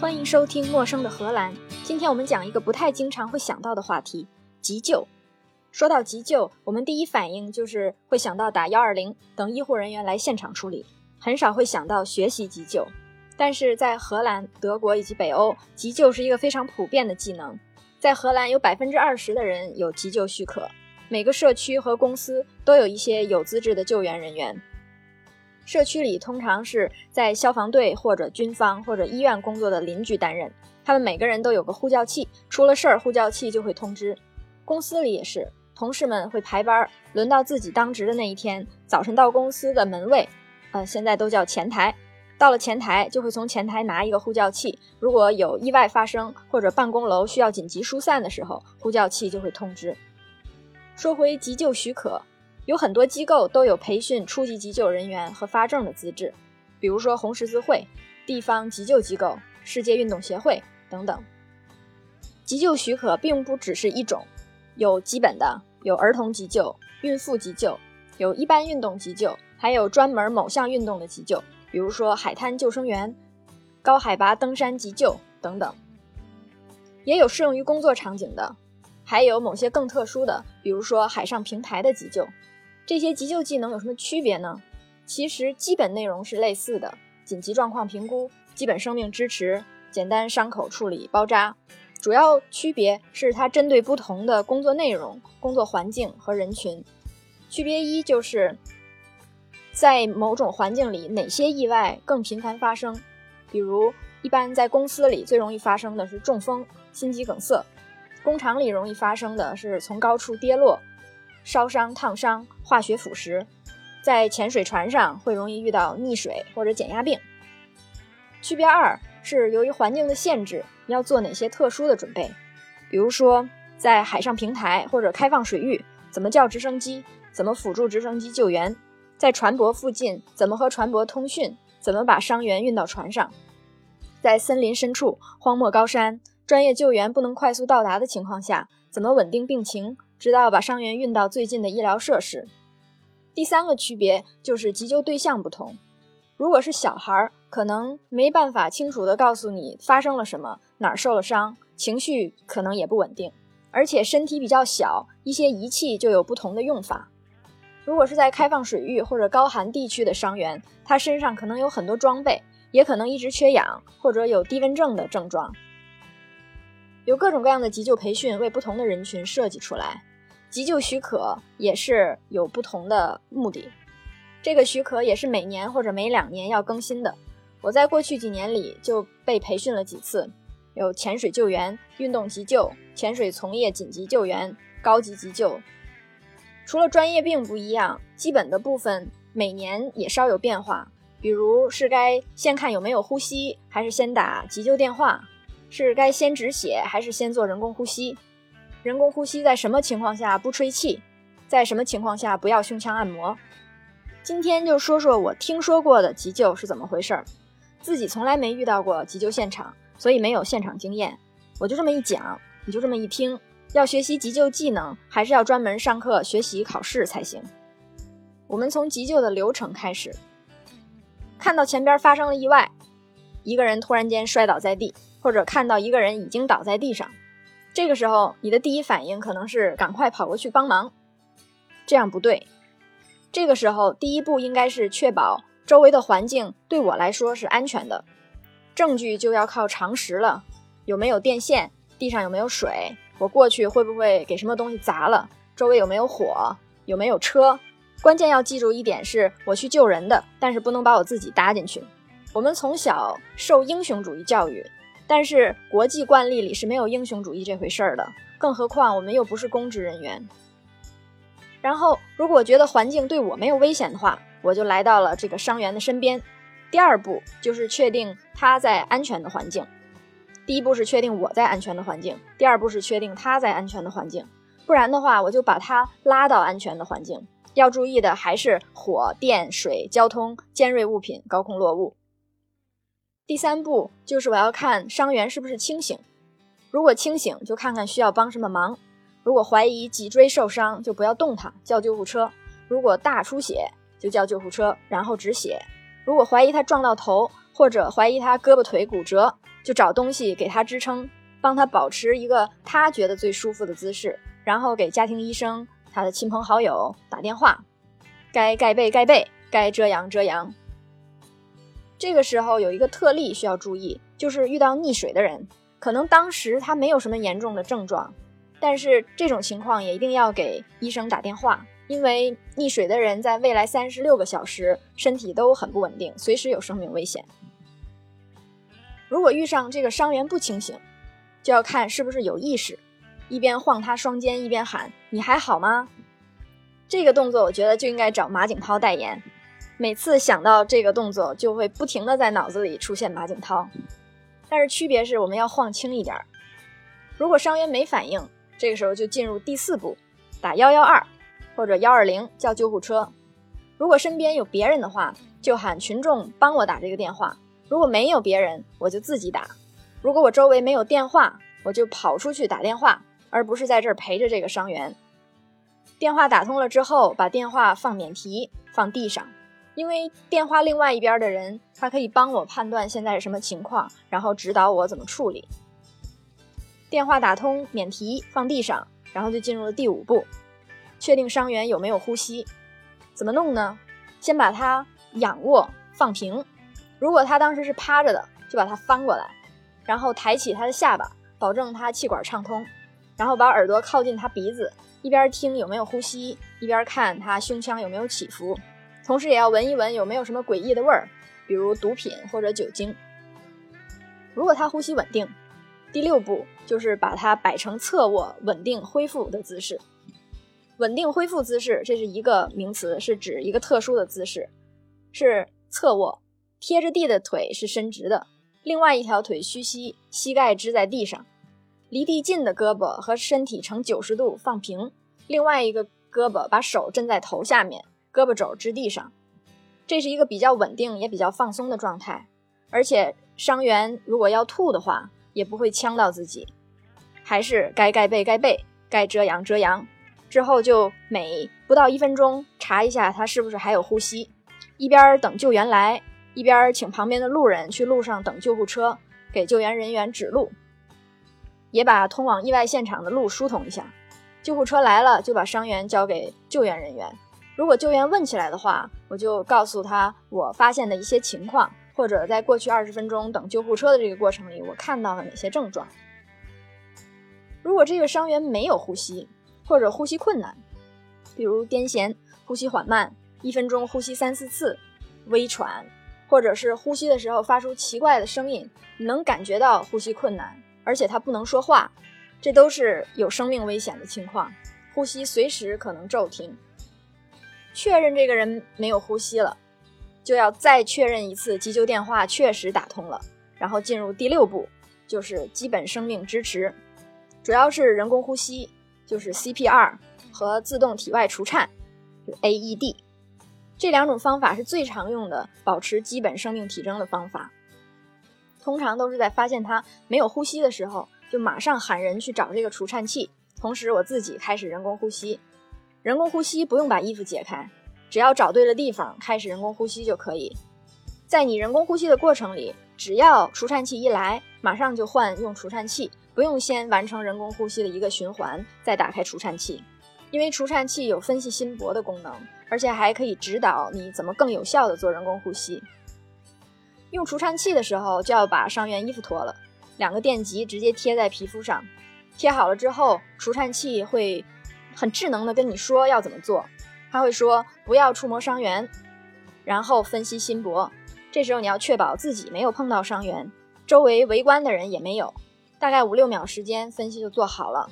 欢迎收听《陌生的荷兰》。今天我们讲一个不太经常会想到的话题——急救。说到急救，我们第一反应就是会想到打幺二零，等医护人员来现场处理，很少会想到学习急救。但是在荷兰、德国以及北欧，急救是一个非常普遍的技能。在荷兰，有百分之二十的人有急救许可，每个社区和公司都有一些有资质的救援人员。社区里通常是在消防队或者军方或者医院工作的邻居担任，他们每个人都有个呼叫器，出了事儿呼叫器就会通知。公司里也是，同事们会排班，轮到自己当值的那一天，早晨到公司的门卫，呃，现在都叫前台，到了前台就会从前台拿一个呼叫器，如果有意外发生或者办公楼需要紧急疏散的时候，呼叫器就会通知。说回急救许可。有很多机构都有培训初级急救人员和发证的资质，比如说红十字会、地方急救机构、世界运动协会等等。急救许可并不只是一种，有基本的，有儿童急救、孕妇急救，有一般运动急救，还有专门某项运动的急救，比如说海滩救生员、高海拔登山急救等等。也有适用于工作场景的，还有某些更特殊的，比如说海上平台的急救。这些急救技能有什么区别呢？其实基本内容是类似的：紧急状况评估、基本生命支持、简单伤口处理、包扎。主要区别是它针对不同的工作内容、工作环境和人群。区别一就是在某种环境里，哪些意外更频繁发生？比如，一般在公司里最容易发生的是中风、心肌梗塞；工厂里容易发生的是从高处跌落。烧伤、烫伤、化学腐蚀，在潜水船上会容易遇到溺水或者减压病。区别二是由于环境的限制，要做哪些特殊的准备，比如说在海上平台或者开放水域，怎么叫直升机，怎么辅助直升机救援；在船舶附近，怎么和船舶通讯，怎么把伤员运到船上；在森林深处、荒漠高山，专业救援不能快速到达的情况下，怎么稳定病情。直到把伤员运到最近的医疗设施。第三个区别就是急救对象不同。如果是小孩，可能没办法清楚地告诉你发生了什么，哪儿受了伤，情绪可能也不稳定，而且身体比较小，一些仪器就有不同的用法。如果是在开放水域或者高寒地区的伤员，他身上可能有很多装备，也可能一直缺氧或者有低温症的症状。有各种各样的急救培训为不同的人群设计出来。急救许可也是有不同的目的，这个许可也是每年或者每两年要更新的。我在过去几年里就被培训了几次，有潜水救援、运动急救、潜水从业紧急救援、高级急救。除了专业并不一样，基本的部分每年也稍有变化。比如是该先看有没有呼吸，还是先打急救电话？是该先止血，还是先做人工呼吸？人工呼吸在什么情况下不吹气？在什么情况下不要胸腔按摩？今天就说说我听说过的急救是怎么回事儿。自己从来没遇到过急救现场，所以没有现场经验。我就这么一讲，你就这么一听。要学习急救技能，还是要专门上课学习考试才行。我们从急救的流程开始。看到前边发生了意外，一个人突然间摔倒在地，或者看到一个人已经倒在地上。这个时候，你的第一反应可能是赶快跑过去帮忙，这样不对。这个时候，第一步应该是确保周围的环境对我来说是安全的。证据就要靠常识了，有没有电线？地上有没有水？我过去会不会给什么东西砸了？周围有没有火？有没有车？关键要记住一点是，我去救人的，但是不能把我自己搭进去。我们从小受英雄主义教育。但是国际惯例里是没有英雄主义这回事儿的，更何况我们又不是公职人员。然后，如果觉得环境对我没有危险的话，我就来到了这个伤员的身边。第二步就是确定他在安全的环境。第一步是确定我在安全的环境，第二步是确定他在安全的环境。不然的话，我就把他拉到安全的环境。要注意的还是火、电、水、交通、尖锐物品、高空落物。第三步就是我要看伤员是不是清醒，如果清醒，就看看需要帮什么忙；如果怀疑脊椎受伤，就不要动他，叫救护车；如果大出血，就叫救护车，然后止血；如果怀疑他撞到头，或者怀疑他胳膊腿骨折，就找东西给他支撑，帮他保持一个他觉得最舒服的姿势，然后给家庭医生、他的亲朋好友打电话，该盖被盖被，该遮阳遮阳。这个时候有一个特例需要注意，就是遇到溺水的人，可能当时他没有什么严重的症状，但是这种情况也一定要给医生打电话，因为溺水的人在未来三十六个小时身体都很不稳定，随时有生命危险。如果遇上这个伤员不清醒，就要看是不是有意识，一边晃他双肩，一边喊：“你还好吗？”这个动作我觉得就应该找马景涛代言。每次想到这个动作，就会不停的在脑子里出现马景涛。但是区别是，我们要晃轻一点。如果伤员没反应，这个时候就进入第四步，打幺幺二或者幺二零叫救护车。如果身边有别人的话，就喊群众帮我打这个电话。如果没有别人，我就自己打；如果我周围没有电话，我就跑出去打电话，而不是在这儿陪着这个伤员。电话打通了之后，把电话放免提，放地上，因为电话另外一边的人，他可以帮我判断现在是什么情况，然后指导我怎么处理。电话打通，免提，放地上，然后就进入了第五步，确定伤员有没有呼吸。怎么弄呢？先把他仰卧放平。如果他当时是趴着的，就把他翻过来，然后抬起他的下巴，保证他气管畅通，然后把耳朵靠近他鼻子，一边听有没有呼吸，一边看他胸腔有没有起伏，同时也要闻一闻有没有什么诡异的味儿，比如毒品或者酒精。如果他呼吸稳定，第六步就是把他摆成侧卧稳定恢复的姿势。稳定恢复姿势，这是一个名词，是指一个特殊的姿势，是侧卧。贴着地的腿是伸直的，另外一条腿屈膝，膝盖支在地上，离地近的胳膊和身体呈九十度放平，另外一个胳膊把手枕在头下面，胳膊肘支地上。这是一个比较稳定也比较放松的状态，而且伤员如果要吐的话，也不会呛到自己。还是该盖被盖被，该遮阳遮阳。之后就每不到一分钟查一下他是不是还有呼吸，一边等救援来。一边请旁边的路人去路上等救护车，给救援人员指路，也把通往意外现场的路疏通一下。救护车来了，就把伤员交给救援人员。如果救援问起来的话，我就告诉他我发现的一些情况，或者在过去二十分钟等救护车的这个过程里，我看到了哪些症状。如果这个伤员没有呼吸，或者呼吸困难，比如癫痫、呼吸缓慢、一分钟呼吸三四次、微喘。或者是呼吸的时候发出奇怪的声音，能感觉到呼吸困难，而且他不能说话，这都是有生命危险的情况，呼吸随时可能骤停。确认这个人没有呼吸了，就要再确认一次急救电话确实打通了，然后进入第六步，就是基本生命支持，主要是人工呼吸，就是 CPR 和自动体外除颤，就 AED。这两种方法是最常用的保持基本生命体征的方法，通常都是在发现他没有呼吸的时候，就马上喊人去找这个除颤器，同时我自己开始人工呼吸。人工呼吸不用把衣服解开，只要找对了地方，开始人工呼吸就可以。在你人工呼吸的过程里，只要除颤器一来，马上就换用除颤器，不用先完成人工呼吸的一个循环再打开除颤器，因为除颤器有分析心搏的功能。而且还可以指导你怎么更有效的做人工呼吸。用除颤器的时候，就要把伤员衣服脱了，两个电极直接贴在皮肤上。贴好了之后，除颤器会很智能的跟你说要怎么做。他会说不要触摸伤员，然后分析心搏。这时候你要确保自己没有碰到伤员，周围围观的人也没有。大概五六秒时间，分析就做好了。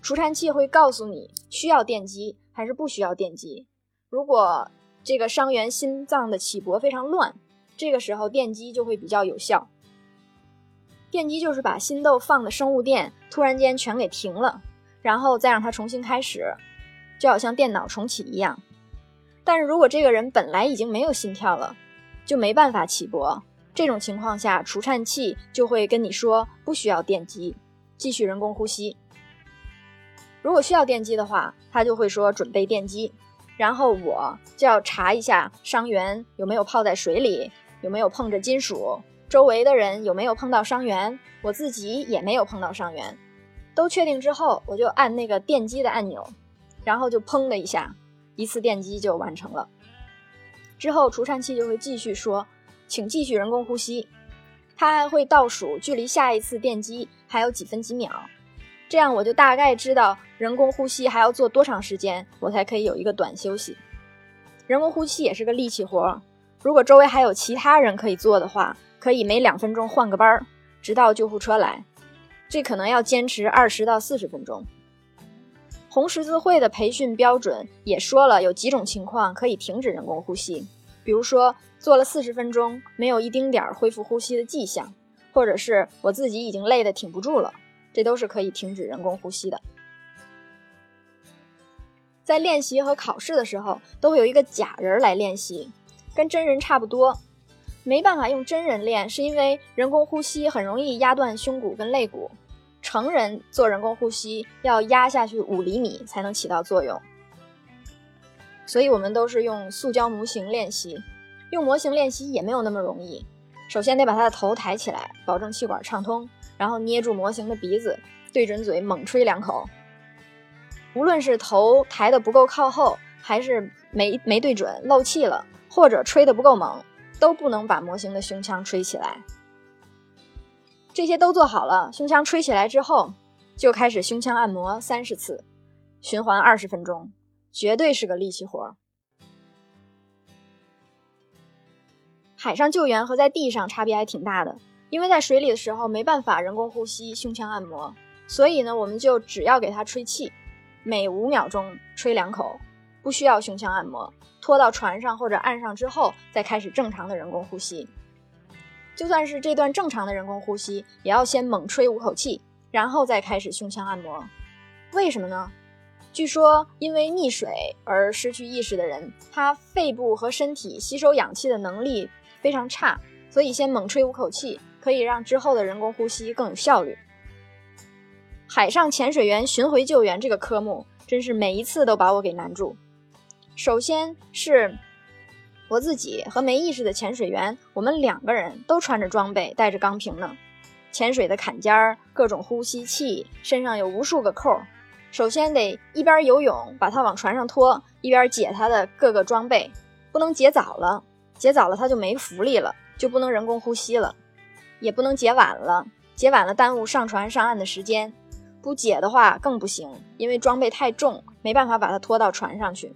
除颤器会告诉你需要电击还是不需要电击。如果这个伤员心脏的起搏非常乱，这个时候电击就会比较有效。电击就是把心窦放的生物电突然间全给停了，然后再让它重新开始，就好像电脑重启一样。但是如果这个人本来已经没有心跳了，就没办法起搏，这种情况下除颤器就会跟你说不需要电击，继续人工呼吸。如果需要电击的话，他就会说准备电击。然后我就要查一下伤员有没有泡在水里，有没有碰着金属，周围的人有没有碰到伤员，我自己也没有碰到伤员，都确定之后，我就按那个电击的按钮，然后就砰的一下，一次电击就完成了。之后除颤器就会继续说，请继续人工呼吸，它还会倒数距离下一次电击还有几分几秒，这样我就大概知道人工呼吸还要做多长时间，我才可以有一个短休息。人工呼吸也是个力气活，如果周围还有其他人可以做的话。可以每两分钟换个班儿，直到救护车来。这可能要坚持二十到四十分钟。红十字会的培训标准也说了，有几种情况可以停止人工呼吸，比如说做了四十分钟没有一丁点儿恢复呼吸的迹象，或者是我自己已经累得挺不住了，这都是可以停止人工呼吸的。在练习和考试的时候，都会有一个假人来练习，跟真人差不多。没办法用真人练，是因为人工呼吸很容易压断胸骨跟肋骨。成人做人工呼吸要压下去五厘米才能起到作用，所以我们都是用塑胶模型练习。用模型练习也没有那么容易，首先得把他的头抬起来，保证气管畅通，然后捏住模型的鼻子，对准嘴猛吹两口。无论是头抬得不够靠后，还是没没对准漏气了，或者吹得不够猛。都不能把模型的胸腔吹起来。这些都做好了，胸腔吹起来之后，就开始胸腔按摩三十次，循环二十分钟，绝对是个力气活。海上救援和在地上差别还挺大的，因为在水里的时候没办法人工呼吸、胸腔按摩，所以呢，我们就只要给他吹气，每五秒钟吹两口，不需要胸腔按摩。拖到船上或者岸上之后，再开始正常的人工呼吸。就算是这段正常的人工呼吸，也要先猛吹五口气，然后再开始胸腔按摩。为什么呢？据说因为溺水而失去意识的人，他肺部和身体吸收氧气的能力非常差，所以先猛吹五口气，可以让之后的人工呼吸更有效率。海上潜水员巡回救援这个科目，真是每一次都把我给难住。首先是我自己和没意识的潜水员，我们两个人都穿着装备，带着钢瓶呢。潜水的坎肩儿，各种呼吸器，身上有无数个扣。首先得一边游泳把它往船上拖，一边解它的各个装备，不能解早了，解早了它就没浮力了，就不能人工呼吸了；也不能解晚了，解晚了耽误上船上岸的时间。不解的话更不行，因为装备太重，没办法把它拖到船上去。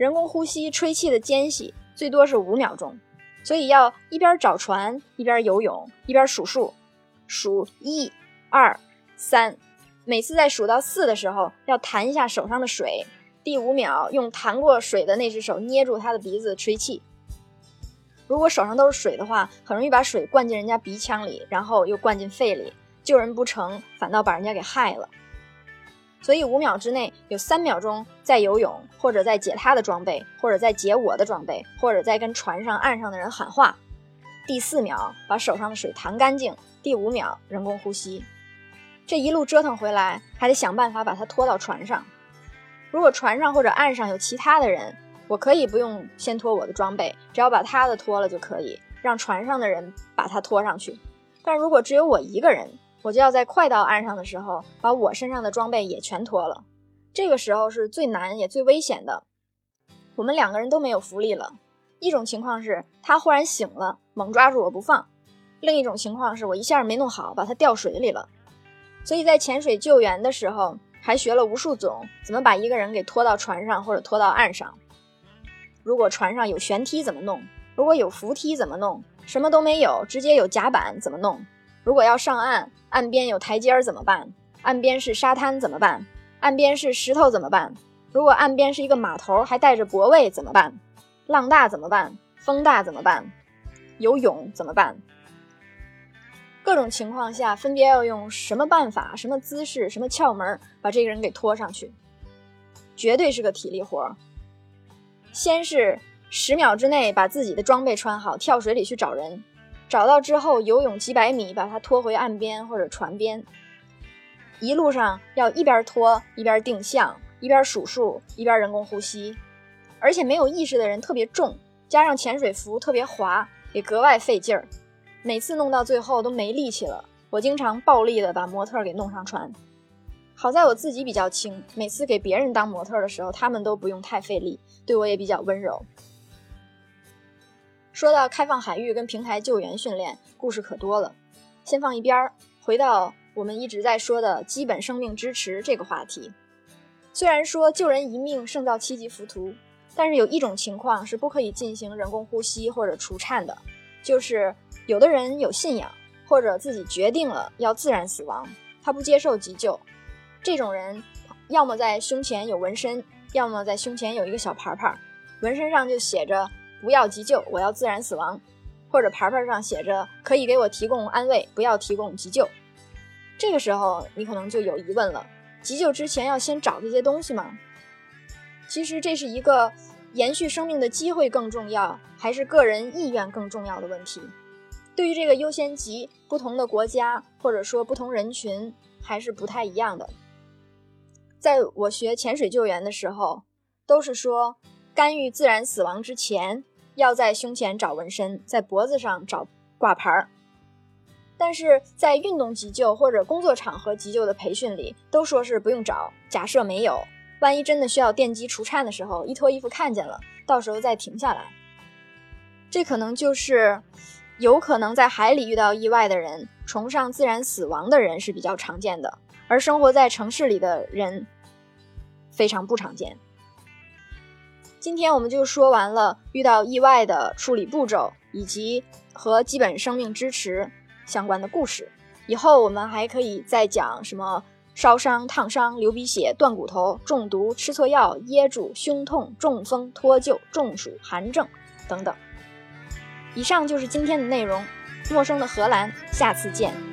人工呼吸吹气的间隙最多是五秒钟，所以要一边找船一边游泳，一边数数，数一、二、三。每次在数到四的时候，要弹一下手上的水。第五秒，用弹过水的那只手捏住他的鼻子吹气。如果手上都是水的话，很容易把水灌进人家鼻腔里，然后又灌进肺里，救人不成，反倒把人家给害了。所以五秒之内有三秒钟在游泳，或者在解他的装备，或者在解我的装备，或者在跟船上岸上的人喊话。第四秒把手上的水弹干净，第五秒人工呼吸。这一路折腾回来，还得想办法把他拖到船上。如果船上或者岸上有其他的人，我可以不用先拖我的装备，只要把他的脱了就可以，让船上的人把他拖上去。但如果只有我一个人，我就要在快到岸上的时候，把我身上的装备也全脱了。这个时候是最难也最危险的。我们两个人都没有浮力了。一种情况是他忽然醒了，猛抓住我不放；另一种情况是我一下没弄好，把他掉水里了。所以在潜水救援的时候，还学了无数种怎么把一个人给拖到船上或者拖到岸上。如果船上有悬梯怎么弄？如果有扶梯怎么弄？什么都没有，直接有甲板怎么弄？如果要上岸？岸边有台阶儿怎么办？岸边是沙滩怎么办？岸边是石头怎么办？如果岸边是一个码头，还带着泊位怎么办？浪大怎么办？风大怎么办？游泳怎么办？各种情况下，分别要用什么办法、什么姿势、什么窍门把这个人给拖上去？绝对是个体力活。先是十秒之内把自己的装备穿好，跳水里去找人。找到之后，游泳几百米把它拖回岸边或者船边。一路上要一边拖一边定向，一边数数一边人工呼吸。而且没有意识的人特别重，加上潜水服特别滑，也格外费劲儿。每次弄到最后都没力气了，我经常暴力的把模特给弄上船。好在我自己比较轻，每次给别人当模特的时候，他们都不用太费力，对我也比较温柔。说到开放海域跟平台救援训练，故事可多了，先放一边儿，回到我们一直在说的基本生命支持这个话题。虽然说救人一命胜造七级浮屠，但是有一种情况是不可以进行人工呼吸或者除颤的，就是有的人有信仰或者自己决定了要自然死亡，他不接受急救。这种人要么在胸前有纹身，要么在胸前有一个小牌牌，纹身上就写着“不要急救，我要自然死亡”，或者牌牌上写着“可以给我提供安慰，不要提供急救”。这个时候你可能就有疑问了：急救之前要先找这些东西吗？其实这是一个延续生命的机会更重要，还是个人意愿更重要的问题。对于这个优先级，不同的国家或者说不同人群还是不太一样的。在我学潜水救援的时候，都是说干预自然死亡之前，要在胸前找纹身，在脖子上找挂牌儿。但是在运动急救或者工作场合急救的培训里，都说是不用找。假设没有，万一真的需要电击除颤的时候，一脱衣服看见了，到时候再停下来。这可能就是有可能在海里遇到意外的人，崇尚自然死亡的人是比较常见的。而生活在城市里的人非常不常见。今天我们就说完了遇到意外的处理步骤，以及和基本生命支持相关的故事。以后我们还可以再讲什么烧伤、烫伤、流鼻血、断骨头、中毒、吃错药、噎住、胸痛、中风、脱臼、中暑、寒症等等。以上就是今天的内容。陌生的荷兰，下次见。